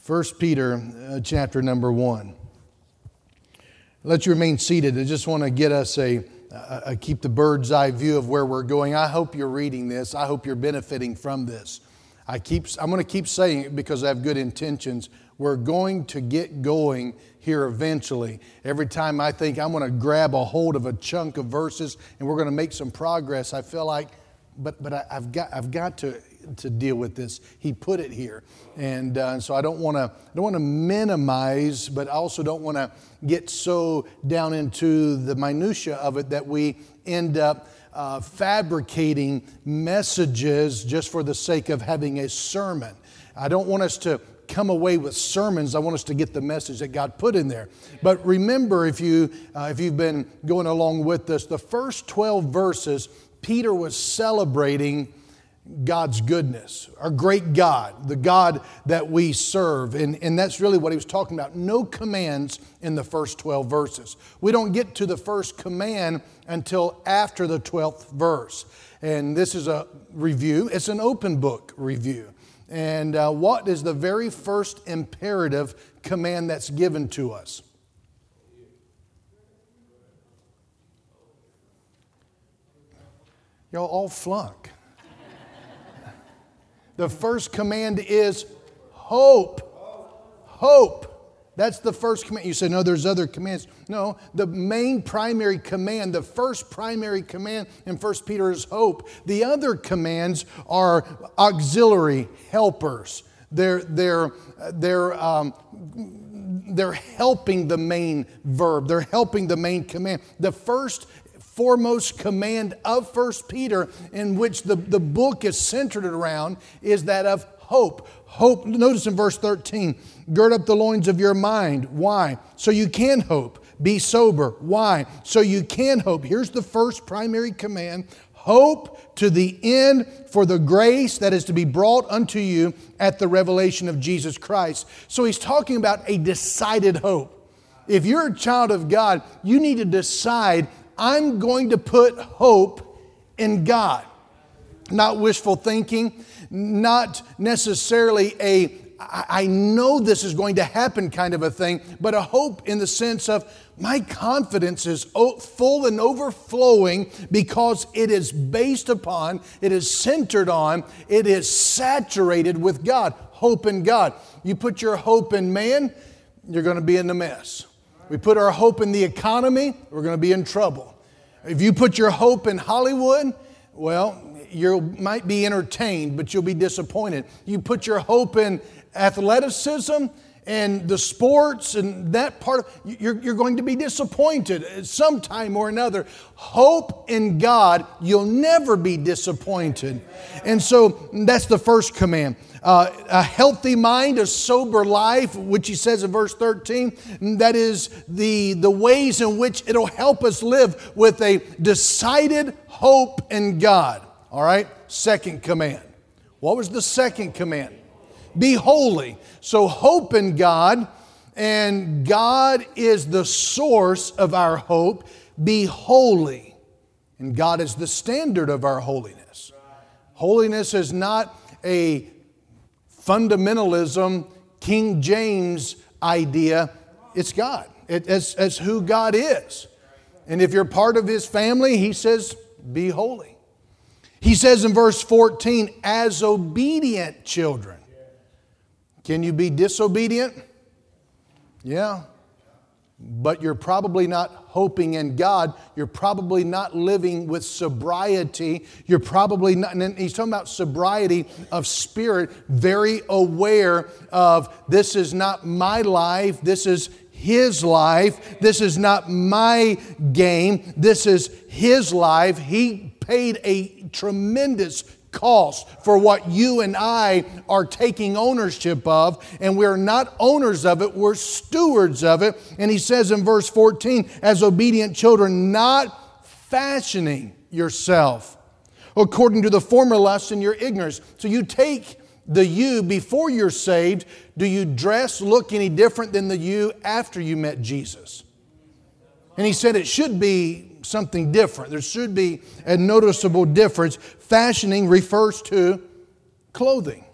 First Peter uh, chapter number 1. Let you remain seated. I just want to get us a, a, a keep the bird's eye view of where we're going. I hope you're reading this. I hope you're benefiting from this. I keep, I'm going to keep saying it because I have good intentions. We're going to get going here eventually. Every time I think I'm going to grab a hold of a chunk of verses and we're going to make some progress, I feel like, but, but I, have got, I've got to to deal with this. He put it here, and uh, so I don't want to don't want to minimize, but I also don't want to get so down into the minutia of it that we end up. Uh, fabricating messages just for the sake of having a sermon. I don't want us to come away with sermons. I want us to get the message that God put in there. But remember, if you uh, if you've been going along with us, the first twelve verses, Peter was celebrating God's goodness, our great God, the God that we serve. And, and that's really what he was talking about. No commands in the first 12 verses. We don't get to the first command until after the 12th verse. And this is a review, it's an open book review. And uh, what is the very first imperative command that's given to us? Y'all all flunk. The first command is hope. Hope. That's the first command. You say, no, there's other commands. No, the main primary command, the first primary command in 1 Peter is hope. The other commands are auxiliary helpers. They're, they're, they're, um, they're helping the main verb, they're helping the main command. The first foremost command of First Peter, in which the, the book is centered around, is that of hope. Hope, notice in verse 13, gird up the loins of your mind. Why? So you can hope. Be sober. Why? So you can hope. Here's the first primary command hope to the end for the grace that is to be brought unto you at the revelation of Jesus Christ. So he's talking about a decided hope. If you're a child of God, you need to decide I'm going to put hope in God. Not wishful thinking, not necessarily a I know this is going to happen kind of a thing, but a hope in the sense of my confidence is full and overflowing because it is based upon, it is centered on, it is saturated with God. Hope in God. You put your hope in man, you're going to be in the mess. We put our hope in the economy, we're going to be in trouble. If you put your hope in Hollywood, well, you might be entertained, but you'll be disappointed. You put your hope in athleticism and the sports and that part, of, you're, you're going to be disappointed sometime or another. Hope in God, you'll never be disappointed. And so that's the first command uh, a healthy mind, a sober life, which he says in verse 13. That is the, the ways in which it'll help us live with a decided hope in God. All right? Second command. What was the second command? Be holy. So hope in God, and God is the source of our hope. Be holy. And God is the standard of our holiness. Holiness is not a fundamentalism, King James idea. It's God. It, it's, it's who God is. And if you're part of His family, He says, be holy. He says in verse 14, as obedient children. Can you be disobedient? Yeah but you're probably not hoping in God. You're probably not living with sobriety. You're probably not, and he's talking about sobriety of spirit, very aware of this is not my life, this is his life, this is not my game, this is his life. He paid a tremendous cost for what you and I are taking ownership of, and we're not owners of it, we're stewards of it. And he says in verse 14, as obedient children, not fashioning yourself according to the former lusts in your ignorance. So you take the you before you're saved. Do you dress, look any different than the you after you met Jesus? And he said it should be something different. There should be a noticeable difference. Fashioning refers to clothing.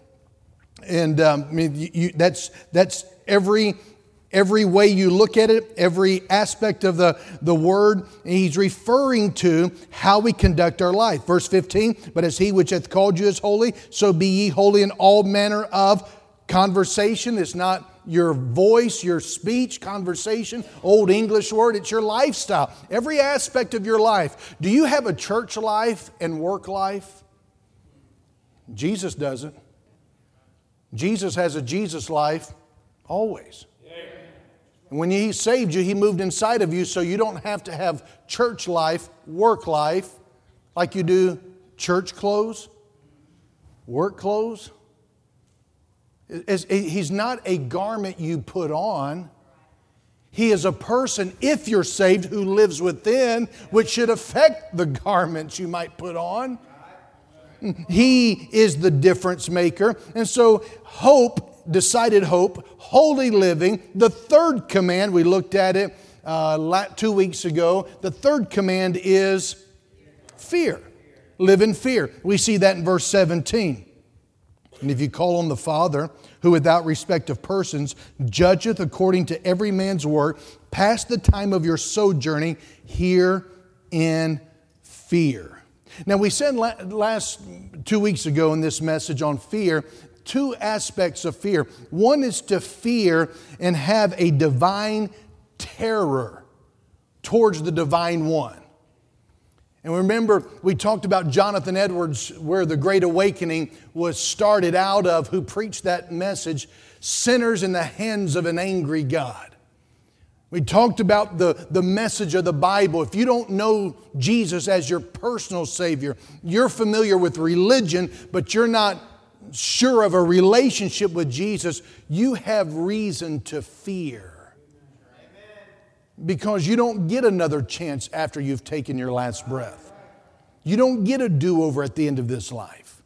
And um, I mean, you, you, that's, that's every, every way you look at it, every aspect of the, the word. He's referring to how we conduct our life. Verse 15, but as he which hath called you is holy, so be ye holy in all manner of conversation. It's not your voice, your speech, conversation, old English word, it's your lifestyle. Every aspect of your life. Do you have a church life and work life? Jesus doesn't. Jesus has a Jesus life always. And when He saved you, He moved inside of you so you don't have to have church life, work life, like you do church clothes, work clothes. He's not a garment you put on. He is a person, if you're saved, who lives within, which should affect the garments you might put on. He is the difference maker. And so, hope, decided hope, holy living, the third command, we looked at it uh, two weeks ago. The third command is fear. Live in fear. We see that in verse 17. And if you call on the Father, who without respect of persons judgeth according to every man's work, pass the time of your sojourning here in fear. Now, we said last two weeks ago in this message on fear, two aspects of fear. One is to fear and have a divine terror towards the divine one. And remember, we talked about Jonathan Edwards, where the Great Awakening was started out of, who preached that message sinners in the hands of an angry God. We talked about the, the message of the Bible. If you don't know Jesus as your personal Savior, you're familiar with religion, but you're not sure of a relationship with Jesus, you have reason to fear. Because you don't get another chance after you've taken your last breath. You don't get a do over at the end of this life.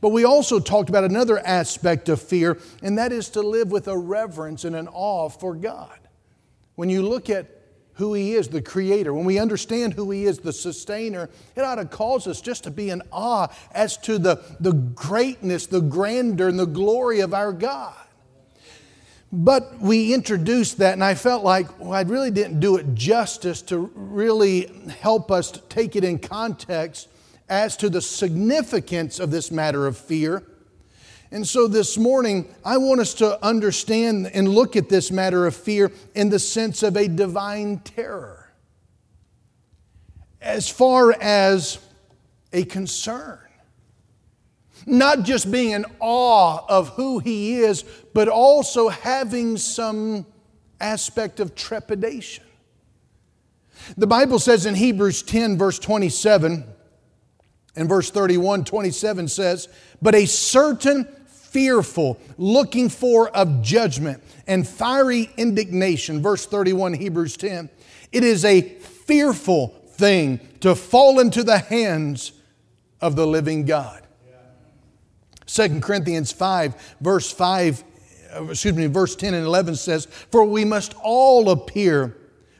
But we also talked about another aspect of fear, and that is to live with a reverence and an awe for God. When you look at who He is, the Creator, when we understand who He is, the Sustainer, it ought to cause us just to be in awe as to the, the greatness, the grandeur, and the glory of our God. But we introduced that, and I felt like well, I really didn't do it justice to really help us take it in context as to the significance of this matter of fear. And so this morning, I want us to understand and look at this matter of fear in the sense of a divine terror. As far as a concern. Not just being in awe of who He is, but also having some aspect of trepidation. The Bible says in Hebrews 10, verse 27, and verse 31, 27 says, But a certain fearful, looking for of judgment and fiery indignation. Verse 31, Hebrews 10. It is a fearful thing to fall into the hands of the living God. 2 Corinthians 5, verse 5, uh, excuse me, verse 10 and 11 says, For we must all appear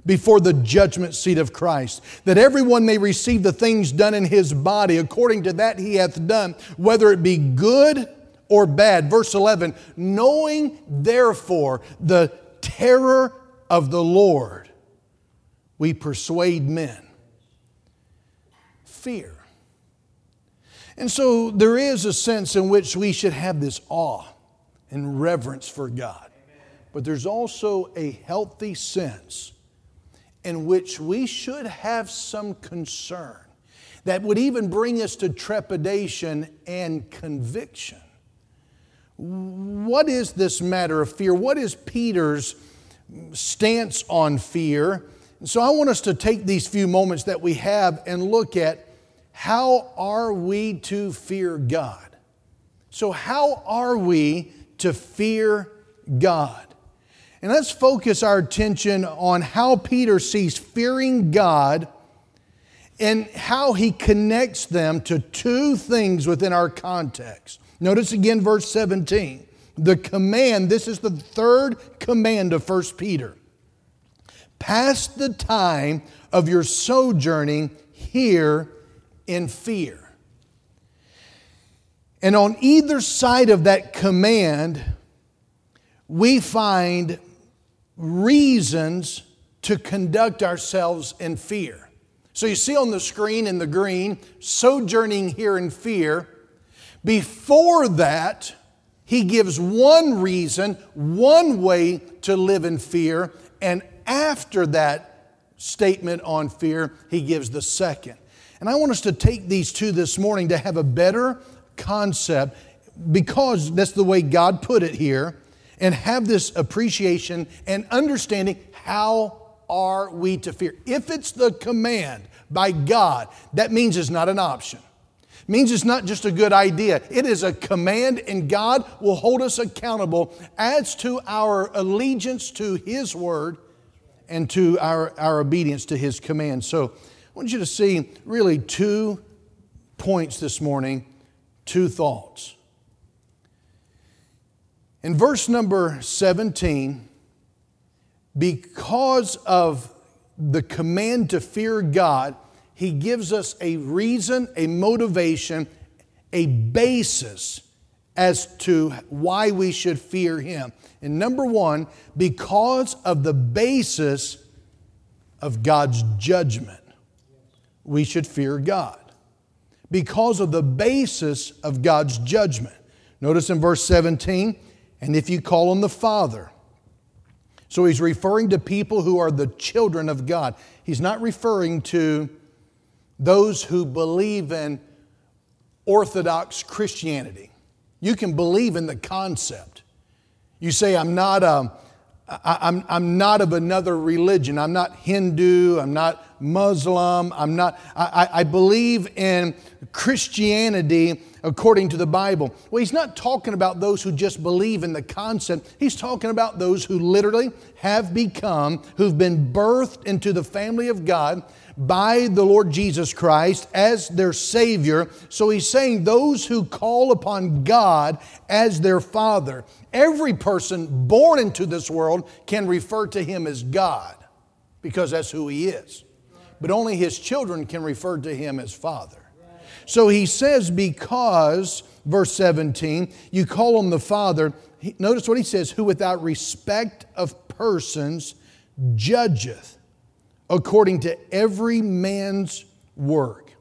before the judgment seat of Christ, that everyone may receive the things done in his body according to that he hath done, whether it be good or bad. Verse 11, knowing therefore the terror of the Lord, we persuade men. Fear. And so there is a sense in which we should have this awe and reverence for God. But there's also a healthy sense in which we should have some concern that would even bring us to trepidation and conviction. What is this matter of fear? What is Peter's stance on fear? And so I want us to take these few moments that we have and look at how are we to fear God? So, how are we to fear God? And let's focus our attention on how Peter sees fearing God and how he connects them to two things within our context. Notice again verse 17. The command, this is the third command of 1 Peter. Pass the time of your sojourning here in fear. And on either side of that command, we find reasons to conduct ourselves in fear. So you see on the screen in the green, sojourning here in fear. Before that, he gives one reason, one way to live in fear, and after that statement on fear, he gives the second. And I want us to take these two this morning to have a better concept because that's the way God put it here, and have this appreciation and understanding how are we to fear. If it's the command by God, that means it's not an option means it's not just a good idea. It is a command, and God will hold us accountable as to our allegiance to His word and to our, our obedience to His command. So I want you to see really two points this morning, two thoughts. In verse number 17, because of the command to fear God, he gives us a reason, a motivation, a basis as to why we should fear him. And number one, because of the basis of God's judgment, we should fear God. Because of the basis of God's judgment. Notice in verse 17, and if you call on the Father. So he's referring to people who are the children of God. He's not referring to those who believe in Orthodox Christianity. You can believe in the concept. You say, I'm not, a, um, I, I'm, I'm not of another religion. I'm not Hindu. I'm not Muslim. I'm not, I, I believe in Christianity according to the Bible. Well, he's not talking about those who just believe in the concept. He's talking about those who literally have become, who've been birthed into the family of God by the Lord Jesus Christ as their Savior. So he's saying those who call upon God as their Father. Every person born into this world can refer to him as God because that's who he is. But only his children can refer to him as Father. So he says, because, verse 17, you call him the Father. Notice what he says, who without respect of persons judgeth according to every man's work.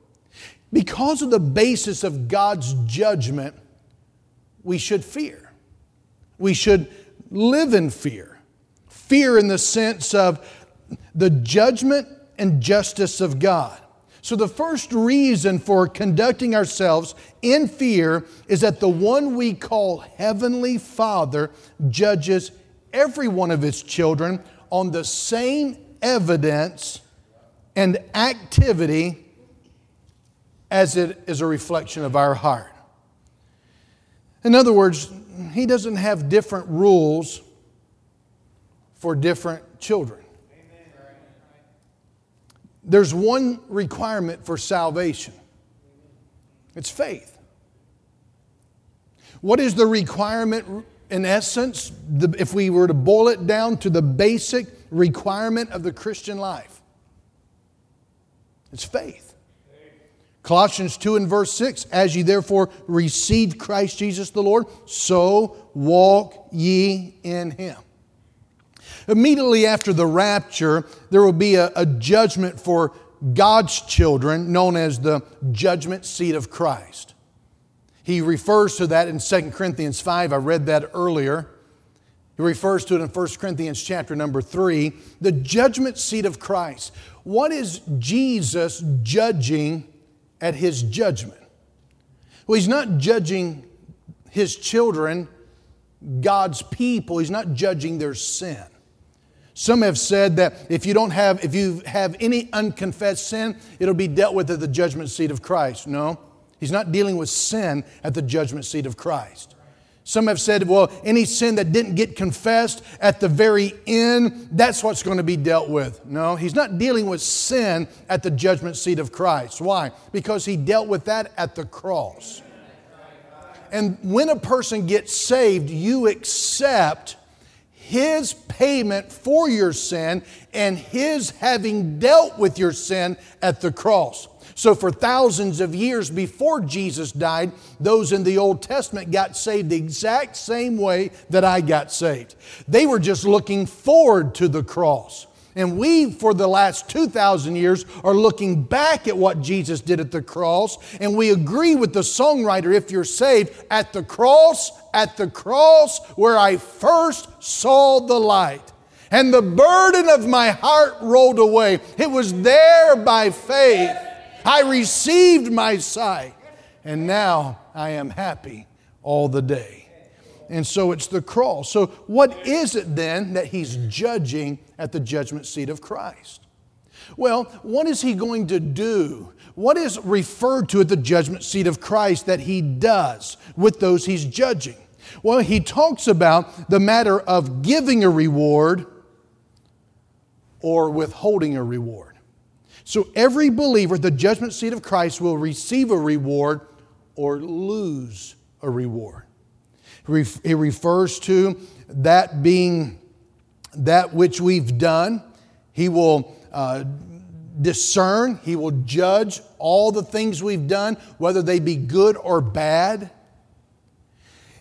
Because of the basis of God's judgment, we should fear. We should live in fear. Fear in the sense of the judgment and justice of God. So, the first reason for conducting ourselves in fear is that the one we call Heavenly Father judges every one of His children on the same evidence and activity as it is a reflection of our heart. In other words, he doesn't have different rules for different children. There's one requirement for salvation it's faith. What is the requirement in essence, the, if we were to boil it down to the basic requirement of the Christian life, it's faith. Colossians 2 and verse 6 As ye therefore received Christ Jesus the Lord, so walk ye in him. Immediately after the rapture, there will be a, a judgment for God's children known as the judgment seat of Christ. He refers to that in 2 Corinthians 5. I read that earlier. He refers to it in 1 Corinthians chapter number 3, the judgment seat of Christ. What is Jesus judging at his judgment? Well, he's not judging his children, God's people. He's not judging their sin. Some have said that if you don't have, if you have any unconfessed sin, it'll be dealt with at the judgment seat of Christ. No. He's not dealing with sin at the judgment seat of Christ. Some have said, well, any sin that didn't get confessed at the very end, that's what's going to be dealt with. No, he's not dealing with sin at the judgment seat of Christ. Why? Because he dealt with that at the cross. And when a person gets saved, you accept his payment for your sin and his having dealt with your sin at the cross. So, for thousands of years before Jesus died, those in the Old Testament got saved the exact same way that I got saved. They were just looking forward to the cross. And we, for the last 2,000 years, are looking back at what Jesus did at the cross. And we agree with the songwriter if you're saved, at the cross, at the cross where I first saw the light. And the burden of my heart rolled away. It was there by faith. I received my sight. And now I am happy all the day. And so it's the cross. So, what is it then that he's judging at the judgment seat of Christ? Well, what is he going to do? What is referred to at the judgment seat of Christ that he does with those he's judging? Well, he talks about the matter of giving a reward or withholding a reward. So every believer the judgment seat of Christ will receive a reward or lose a reward. It refers to that being that which we've done. He will uh, discern, He will judge all the things we've done, whether they be good or bad.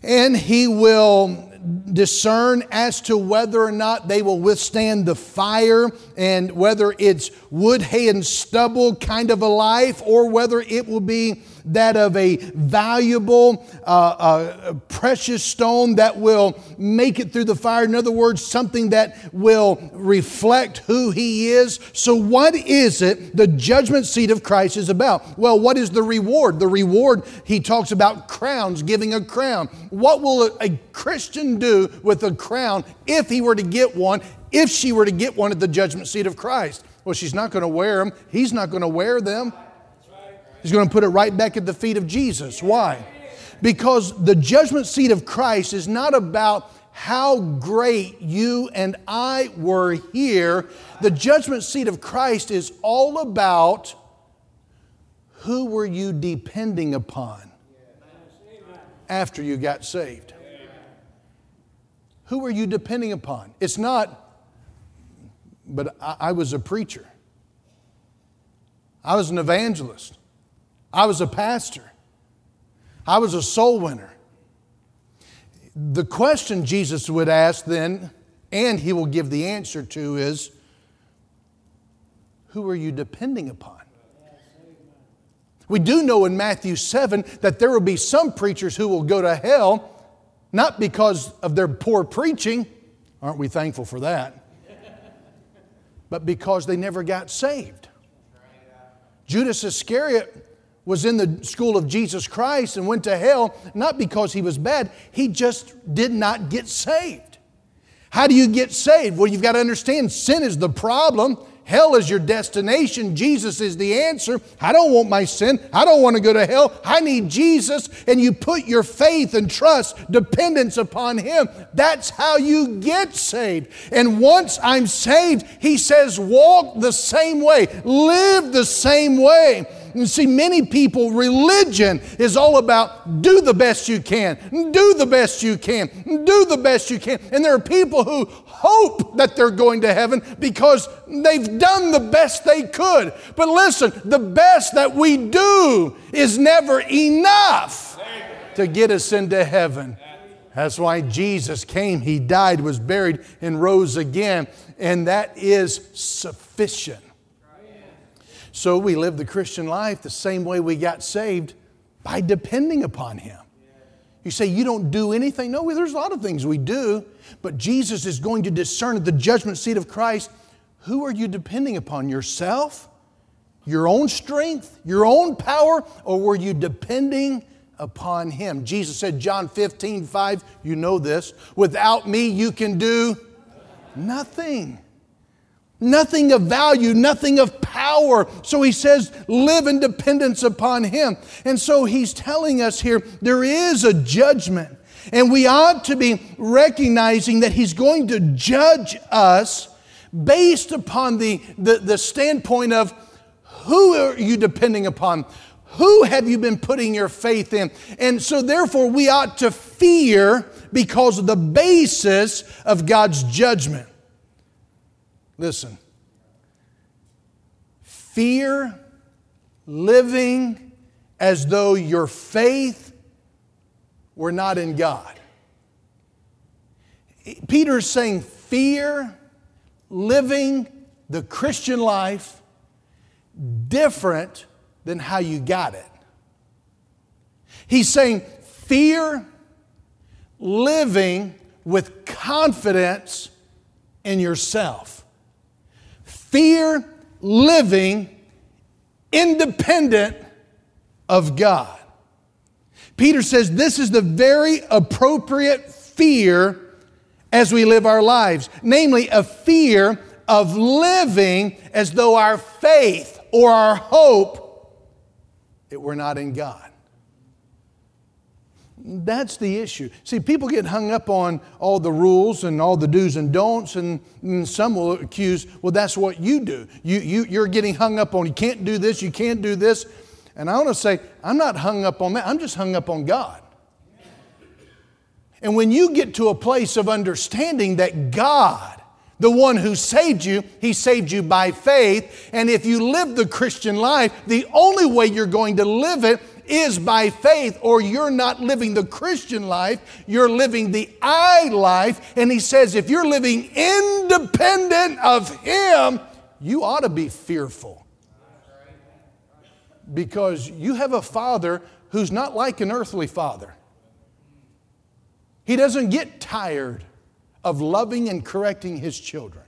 And He will discern as to whether or not they will withstand the fire and whether it's wood, hay, and stubble kind of a life or whether it will be that of a valuable, uh, uh, precious stone that will make it through the fire. In other words, something that will reflect who He is. So, what is it the judgment seat of Christ is about? Well, what is the reward? The reward, He talks about crowns, giving a crown. What will a Christian do with a crown if he were to get one, if she were to get one at the judgment seat of Christ? Well, she's not going to wear them. He's not going to wear them. He's going to put it right back at the feet of Jesus. Why? Because the judgment seat of Christ is not about how great you and I were here. The judgment seat of Christ is all about who were you depending upon after you got saved? Who were you depending upon? It's not, but I, I was a preacher. I was an evangelist. I was a pastor. I was a soul winner. The question Jesus would ask then, and he will give the answer to, is who are you depending upon? We do know in Matthew 7 that there will be some preachers who will go to hell, not because of their poor preaching, aren't we thankful for that? But because they never got saved. Judas Iscariot was in the school of Jesus Christ and went to hell, not because he was bad, he just did not get saved. How do you get saved? Well, you've got to understand sin is the problem. Hell is your destination. Jesus is the answer. I don't want my sin. I don't want to go to hell. I need Jesus. And you put your faith and trust, dependence upon Him. That's how you get saved. And once I'm saved, He says, walk the same way, live the same way. You see, many people, religion is all about do the best you can, do the best you can, do the best you can. And there are people who hope that they're going to heaven because they've done the best they could. But listen, the best that we do is never enough to get us into heaven. That's why Jesus came, He died, was buried, and rose again, and that is sufficient. So we live the Christian life the same way we got saved by depending upon Him. You say you don't do anything. No, there's a lot of things we do, but Jesus is going to discern at the judgment seat of Christ who are you depending upon? Yourself? Your own strength? Your own power? Or were you depending upon Him? Jesus said, John 15, 5, you know this, without me you can do nothing. Nothing of value, nothing of power. So he says, live in dependence upon him. And so he's telling us here there is a judgment. And we ought to be recognizing that he's going to judge us based upon the, the, the standpoint of who are you depending upon? Who have you been putting your faith in? And so, therefore, we ought to fear because of the basis of God's judgment. Listen, fear living as though your faith were not in God. Peter's saying, fear living the Christian life different than how you got it. He's saying, fear living with confidence in yourself. Fear living independent of God. Peter says this is the very appropriate fear as we live our lives, namely, a fear of living as though our faith or our hope it were not in God. That's the issue. See, people get hung up on all the rules and all the do's and don'ts, and, and, some will accuse, well, that's what you do. You, you, you're getting hung up on, you can't do this, you can't do this. And I want to say, I'm not hung up on that, I'm just hung up on God. And when you get to a place of understanding that God, the one who saved you, He saved you by faith. And if you live the Christian life, the only way you're going to live it is by faith, or you're not living the Christian life, you're living the I life. And he says, if you're living independent of Him, you ought to be fearful. Because you have a father who's not like an earthly father. He doesn't get tired of loving and correcting his children.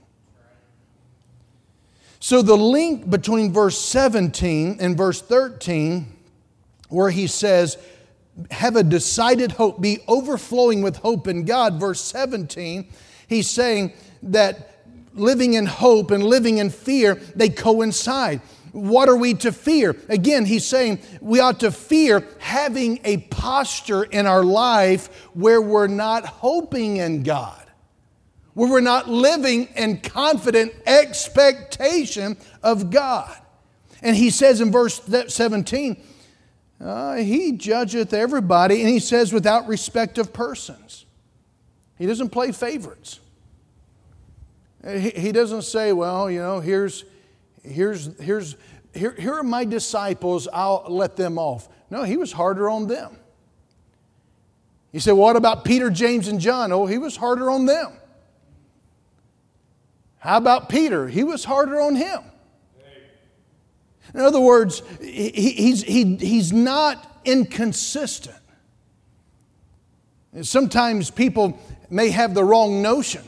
So, the link between verse 17 and verse 13 where he says, have a decided hope, be overflowing with hope in God. Verse 17, he's saying that living in hope and living in fear, they coincide. What are we to fear? Again, he's saying we ought to fear having a posture in our life where we're not hoping in God, where we're not living in confident expectation of God. And he says in verse 17, uh, he judgeth everybody, and he says, without respect of persons. He doesn't play favorites. He, he doesn't say, well, you know, here's, here's, here's, here, here are my disciples, I'll let them off. No, he was harder on them. You say, what about Peter, James, and John? Oh, he was harder on them. How about Peter? He was harder on him. In other words, he, he's, he, he's not inconsistent. Sometimes people may have the wrong notion.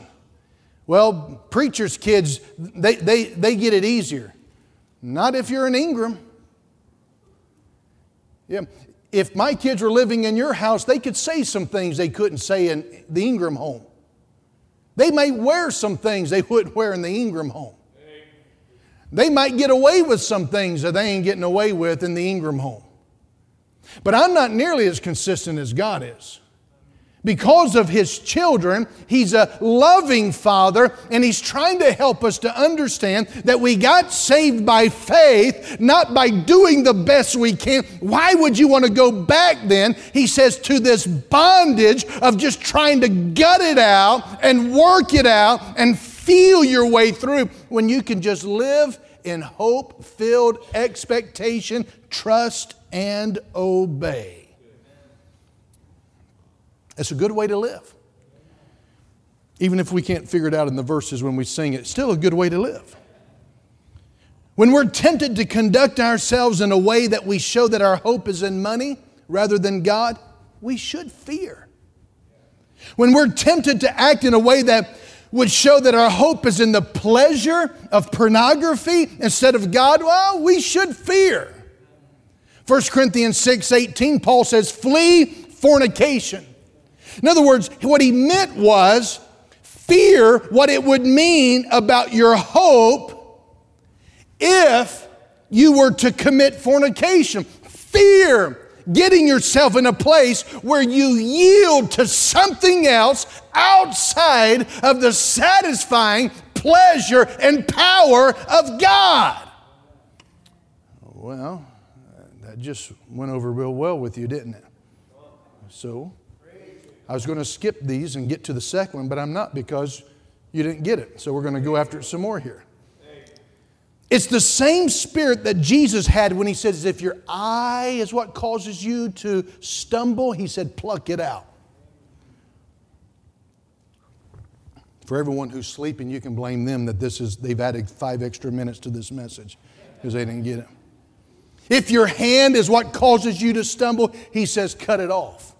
Well, preachers' kids, they, they, they get it easier. Not if you're an Ingram. Yeah. If my kids were living in your house, they could say some things they couldn't say in the Ingram home. They may wear some things they wouldn't wear in the Ingram home. They might get away with some things that they ain't getting away with in the Ingram home. But I'm not nearly as consistent as God is. Because of his children, he's a loving father, and he's trying to help us to understand that we got saved by faith, not by doing the best we can. Why would you want to go back then? He says, to this bondage of just trying to gut it out and work it out and feel your way through when you can just live in hope filled expectation, trust, and obey. It's a good way to live. Even if we can't figure it out in the verses when we sing it, it's still a good way to live. When we're tempted to conduct ourselves in a way that we show that our hope is in money rather than God, we should fear. When we're tempted to act in a way that would show that our hope is in the pleasure of pornography instead of God, well, we should fear. 1 Corinthians 6 18, Paul says, flee fornication. In other words, what he meant was fear what it would mean about your hope if you were to commit fornication. Fear getting yourself in a place where you yield to something else outside of the satisfying pleasure and power of God. Well, that just went over real well with you, didn't it? So, I was going to skip these and get to the second one, but I'm not because you didn't get it. So, we're going to go after it some more here. It's the same spirit that Jesus had when he says, If your eye is what causes you to stumble, he said, pluck it out. For everyone who's sleeping, you can blame them that this is they've added five extra minutes to this message because they didn't get it. If your hand is what causes you to stumble, he says, cut it off.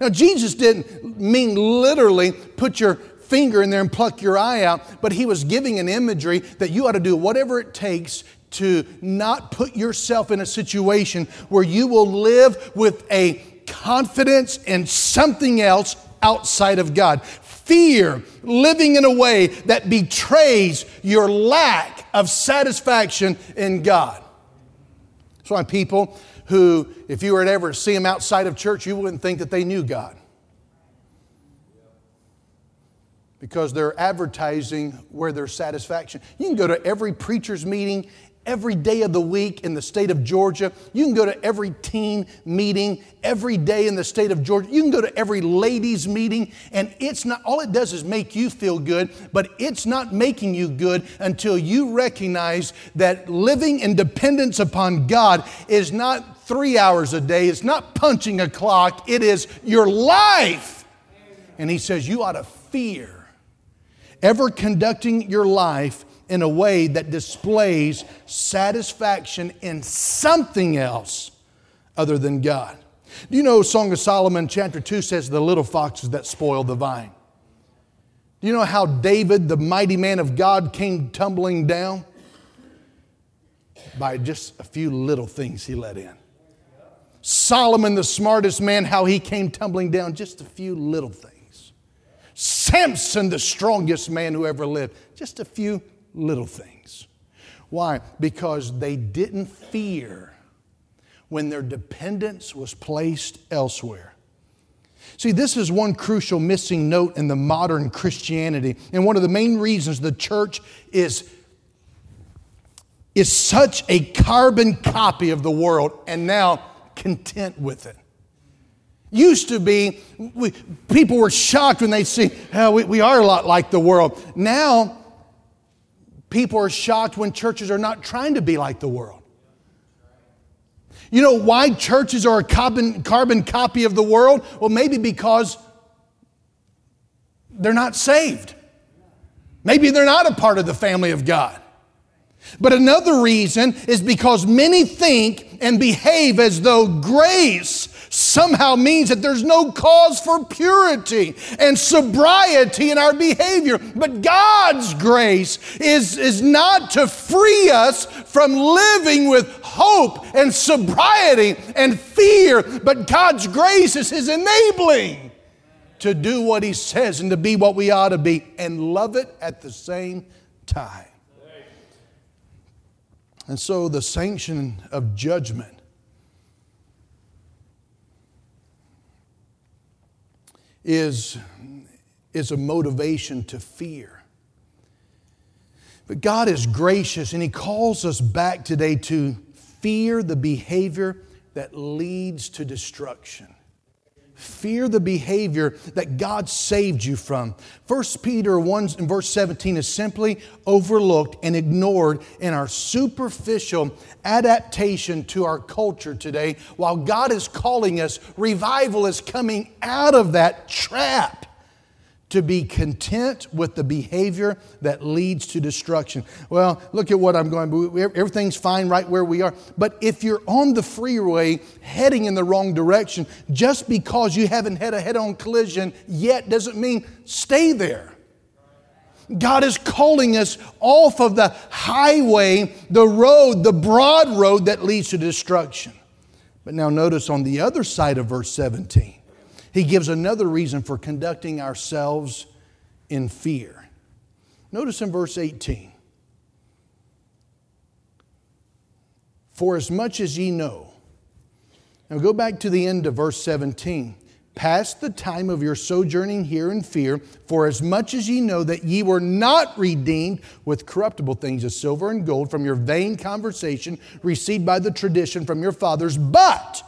Now, Jesus didn't mean literally put your finger in there and pluck your eye out, but he was giving an imagery that you ought to do whatever it takes to not put yourself in a situation where you will live with a confidence in something else outside of God fear, living in a way that betrays your lack of satisfaction in God. That's why people who, if you were to ever see them outside of church, you wouldn't think that they knew God. Because they're advertising where their satisfaction. You can go to every preacher's meeting every day of the week in the state of Georgia. You can go to every teen meeting every day in the state of Georgia. You can go to every ladies' meeting, and it's not, all it does is make you feel good, but it's not making you good until you recognize that living in dependence upon God is not three hours a day, it's not punching a clock, it is your life. And He says, You ought to fear ever conducting your life in a way that displays satisfaction in something else other than God. Do you know Song of Solomon, chapter 2 says, The little foxes that spoil the vine? Do you know how David, the mighty man of God, came tumbling down? By just a few little things he let in. Solomon, the smartest man, how he came tumbling down, just a few little things. Samson, the strongest man who ever lived, just a few little things. Why? Because they didn't fear when their dependence was placed elsewhere. See, this is one crucial missing note in the modern Christianity, and one of the main reasons the church is, is such a carbon copy of the world and now content with it. Used to be, we, people were shocked when they see, oh, we, we are a lot like the world. Now, People are shocked when churches are not trying to be like the world. You know why churches are a carbon, carbon copy of the world? Well, maybe because they're not saved. Maybe they're not a part of the family of God. But another reason is because many think and behave as though grace somehow means that there's no cause for purity and sobriety in our behavior. But God's grace is, is not to free us from living with hope and sobriety and fear, but God's grace is His enabling to do what He says and to be what we ought to be and love it at the same time. And so the sanction of judgment is, is a motivation to fear. But God is gracious and He calls us back today to fear the behavior that leads to destruction. Fear the behavior that God saved you from. 1 Peter 1 in verse 17 is simply overlooked and ignored in our superficial adaptation to our culture today. While God is calling us, revival is coming out of that trap to be content with the behavior that leads to destruction. Well, look at what I'm going. Everything's fine right where we are. But if you're on the freeway heading in the wrong direction, just because you haven't had a head-on collision yet doesn't mean stay there. God is calling us off of the highway, the road, the broad road that leads to destruction. But now notice on the other side of verse 17 he gives another reason for conducting ourselves in fear. Notice in verse 18 For as much as ye know, now go back to the end of verse 17. Past the time of your sojourning here in fear, for as much as ye know that ye were not redeemed with corruptible things as silver and gold from your vain conversation received by the tradition from your fathers, but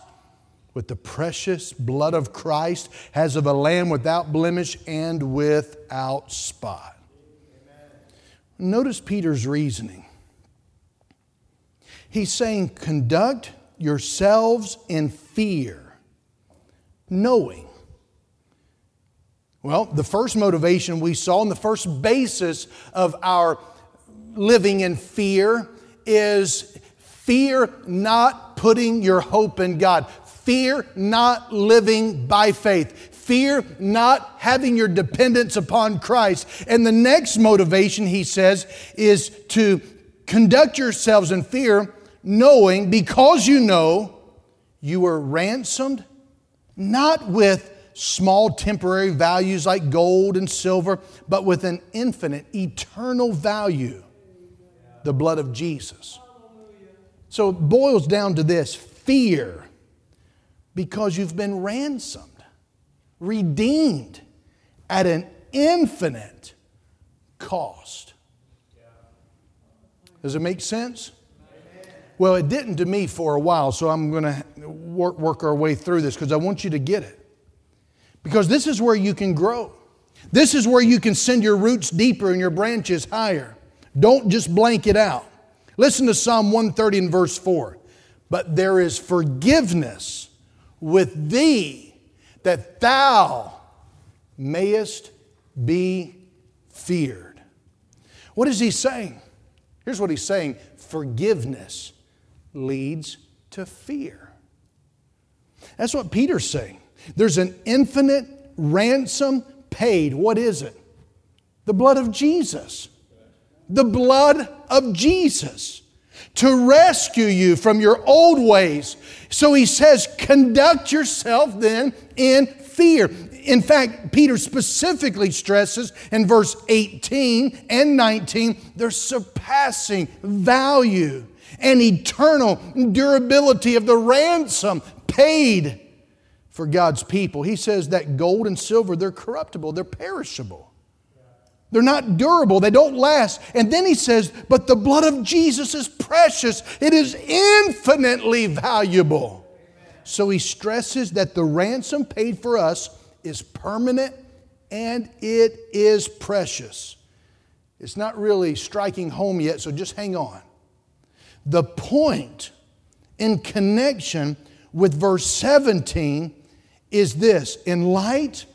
with the precious blood of Christ as of a lamb without blemish and without spot. Amen. Notice Peter's reasoning. He's saying, conduct yourselves in fear, knowing. Well, the first motivation we saw, and the first basis of our living in fear is fear not putting your hope in God. Fear not living by faith. Fear not having your dependence upon Christ. And the next motivation, he says, is to conduct yourselves in fear, knowing, because you know, you were ransomed, not with small temporary values like gold and silver, but with an infinite, eternal value the blood of Jesus. So it boils down to this fear because you've been ransomed, redeemed at an infinite cost. Does it make sense? Well, it didn't to me for a while, so I'm going to work, work our way through this because I want you to get it. Because this is where you can grow. This is where you can send your roots deeper and your branches higher. Don't just blank it out. Listen to Psalm 130 and verse 4. But there is forgiveness with thee that thou mayest be feared. What is he saying? Here's what he's saying forgiveness leads to fear. That's what Peter's saying. There's an infinite ransom paid. What is it? The blood of Jesus the blood of Jesus to rescue you from your old ways. So he says, conduct yourself then in fear. In fact, Peter specifically stresses in verse 18 and 19 there's surpassing value and eternal durability of the ransom paid for God's people. He says that gold and silver, they're corruptible, they're perishable. They're not durable, they don't last. And then he says, But the blood of Jesus is precious, it is infinitely valuable. So he stresses that the ransom paid for us is permanent and it is precious. It's not really striking home yet, so just hang on. The point in connection with verse 17 is this in light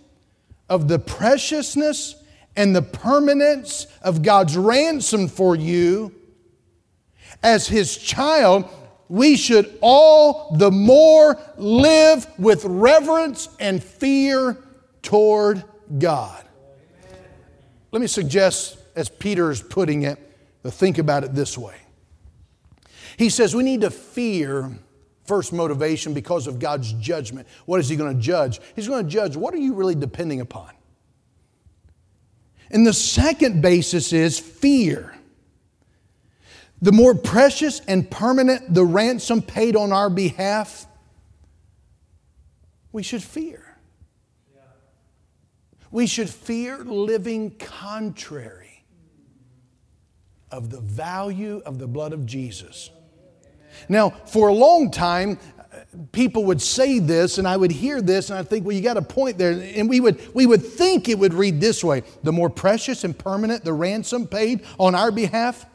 of the preciousness and the permanence of God's ransom for you, as His child, we should all the more live with reverence and fear toward God. Let me suggest, as Peter is putting it, to think about it this way. He says we need to fear first motivation because of God's judgment. What is He going to judge? He's going to judge what are you really depending upon? And the second basis is fear. The more precious and permanent the ransom paid on our behalf, we should fear. We should fear living contrary of the value of the blood of Jesus. Now, for a long time, people would say this and I would hear this and I think, well, you got a point there. And we would, we would think it would read this way the more precious and permanent the ransom paid on our behalf,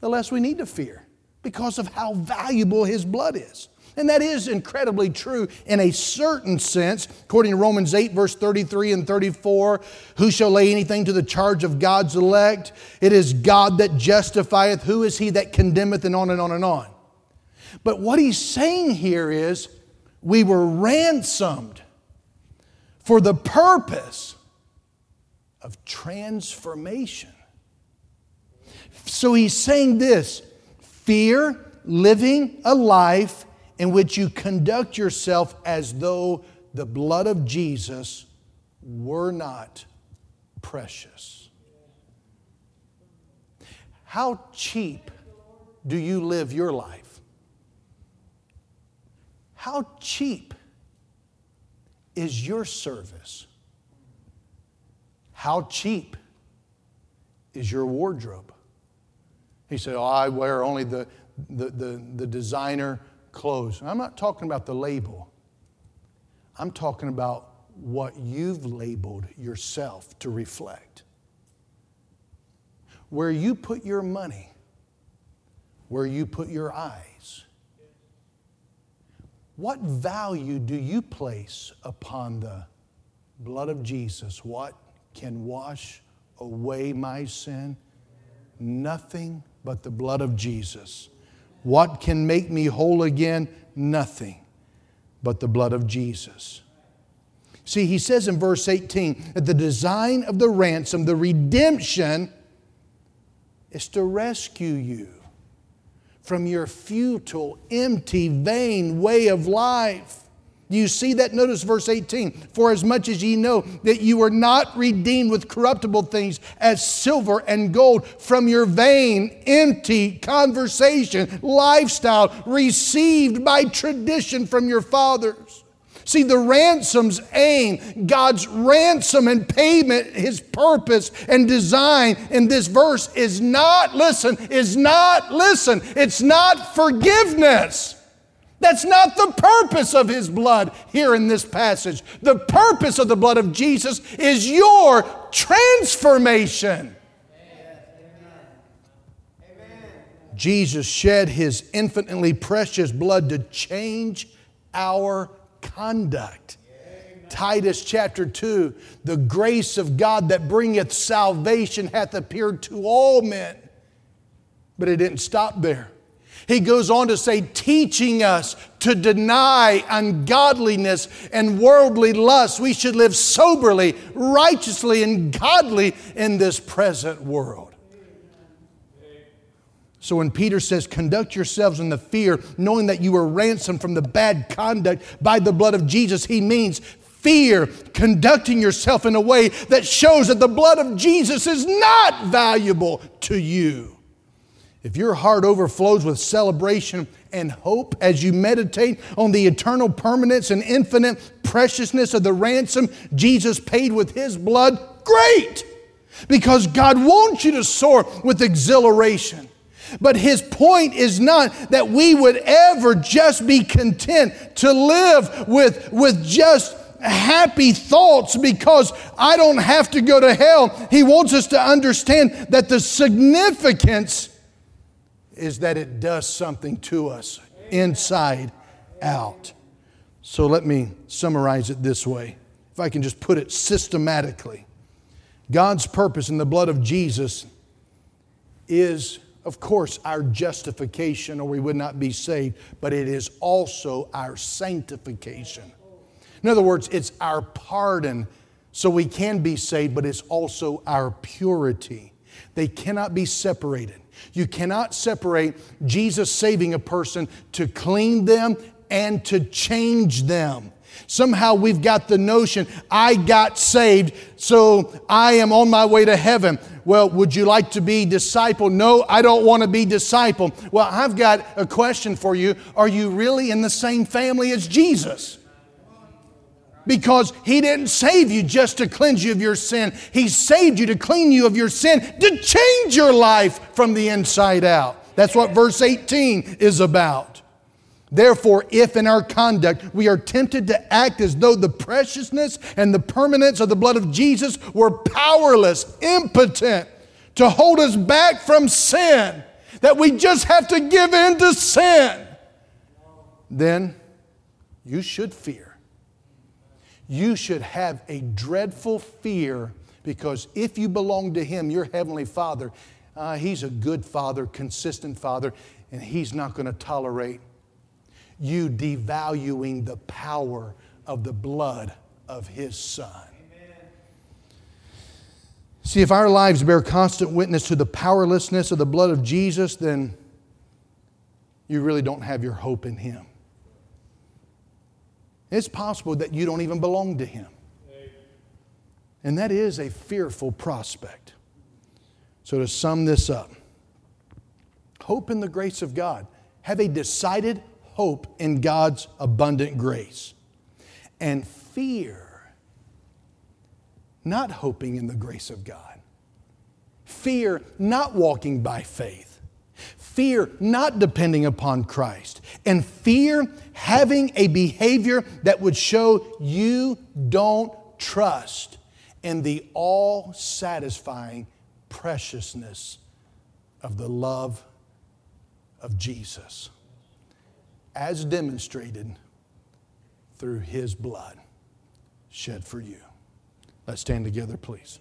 the less we need to fear because of how valuable his blood is. And that is incredibly true in a certain sense. According to Romans 8, verse 33 and 34, who shall lay anything to the charge of God's elect? It is God that justifieth. Who is he that condemneth? And on and on and on. But what he's saying here is we were ransomed for the purpose of transformation. So he's saying this fear living a life in which you conduct yourself as though the blood of Jesus were not precious. How cheap do you live your life? How cheap is your service? How cheap is your wardrobe? He said, Oh, I wear only the, the, the, the designer clothes. And I'm not talking about the label, I'm talking about what you've labeled yourself to reflect. Where you put your money, where you put your eyes. What value do you place upon the blood of Jesus? What can wash away my sin? Nothing but the blood of Jesus. What can make me whole again? Nothing but the blood of Jesus. See, he says in verse 18 that the design of the ransom, the redemption, is to rescue you from your futile, empty, vain way of life. You see that? Notice verse 18. For as much as ye know that you were not redeemed with corruptible things as silver and gold from your vain, empty conversation, lifestyle received by tradition from your fathers See, the ransom's aim, God's ransom and payment, his purpose and design in this verse is not, listen, is not, listen, it's not forgiveness. That's not the purpose of his blood here in this passage. The purpose of the blood of Jesus is your transformation. Jesus shed his infinitely precious blood to change our conduct. Titus chapter 2 The grace of God that bringeth salvation hath appeared to all men. But it didn't stop there. He goes on to say, teaching us to deny ungodliness and worldly lust. We should live soberly, righteously, and godly in this present world. So when Peter says, conduct yourselves in the fear, knowing that you were ransomed from the bad conduct by the blood of Jesus, he means fear, conducting yourself in a way that shows that the blood of Jesus is not valuable to you. If your heart overflows with celebration and hope as you meditate on the eternal permanence and infinite preciousness of the ransom Jesus paid with his blood, great! Because God wants you to soar with exhilaration. But his point is not that we would ever just be content to live with, with just happy thoughts because I don't have to go to hell. He wants us to understand that the significance is that it does something to us inside out. So let me summarize it this way. If I can just put it systematically, God's purpose in the blood of Jesus is of course, our justification, or we would not be saved, but it is also our sanctification. In other words, it's our pardon so we can be saved, but it's also our purity. They cannot be separated. You cannot separate Jesus saving a person to clean them and to change them. Somehow we've got the notion, I got saved, so I am on my way to heaven. Well, would you like to be disciple? No, I don't want to be disciple. Well, I've got a question for you. Are you really in the same family as Jesus? Because he didn't save you just to cleanse you of your sin. He saved you to clean you of your sin, to change your life from the inside out. That's what verse 18 is about. Therefore, if in our conduct we are tempted to act as though the preciousness and the permanence of the blood of Jesus were powerless, impotent to hold us back from sin, that we just have to give in to sin, then you should fear. You should have a dreadful fear because if you belong to Him, your Heavenly Father, uh, He's a good Father, consistent Father, and He's not going to tolerate you devaluing the power of the blood of His Son. See, if our lives bear constant witness to the powerlessness of the blood of Jesus, then you really don't have your hope in Him. It's possible that you don't even belong to Him. And that is a fearful prospect. So, to sum this up, hope in the grace of God. Have a decided hope in God's abundant grace, and fear not hoping in the grace of God, fear not walking by faith, fear not depending upon Christ, and fear having a behavior that would show you don't trust in the all satisfying preciousness of the love of Jesus, as demonstrated through his blood shed for you. Let's stand together, please.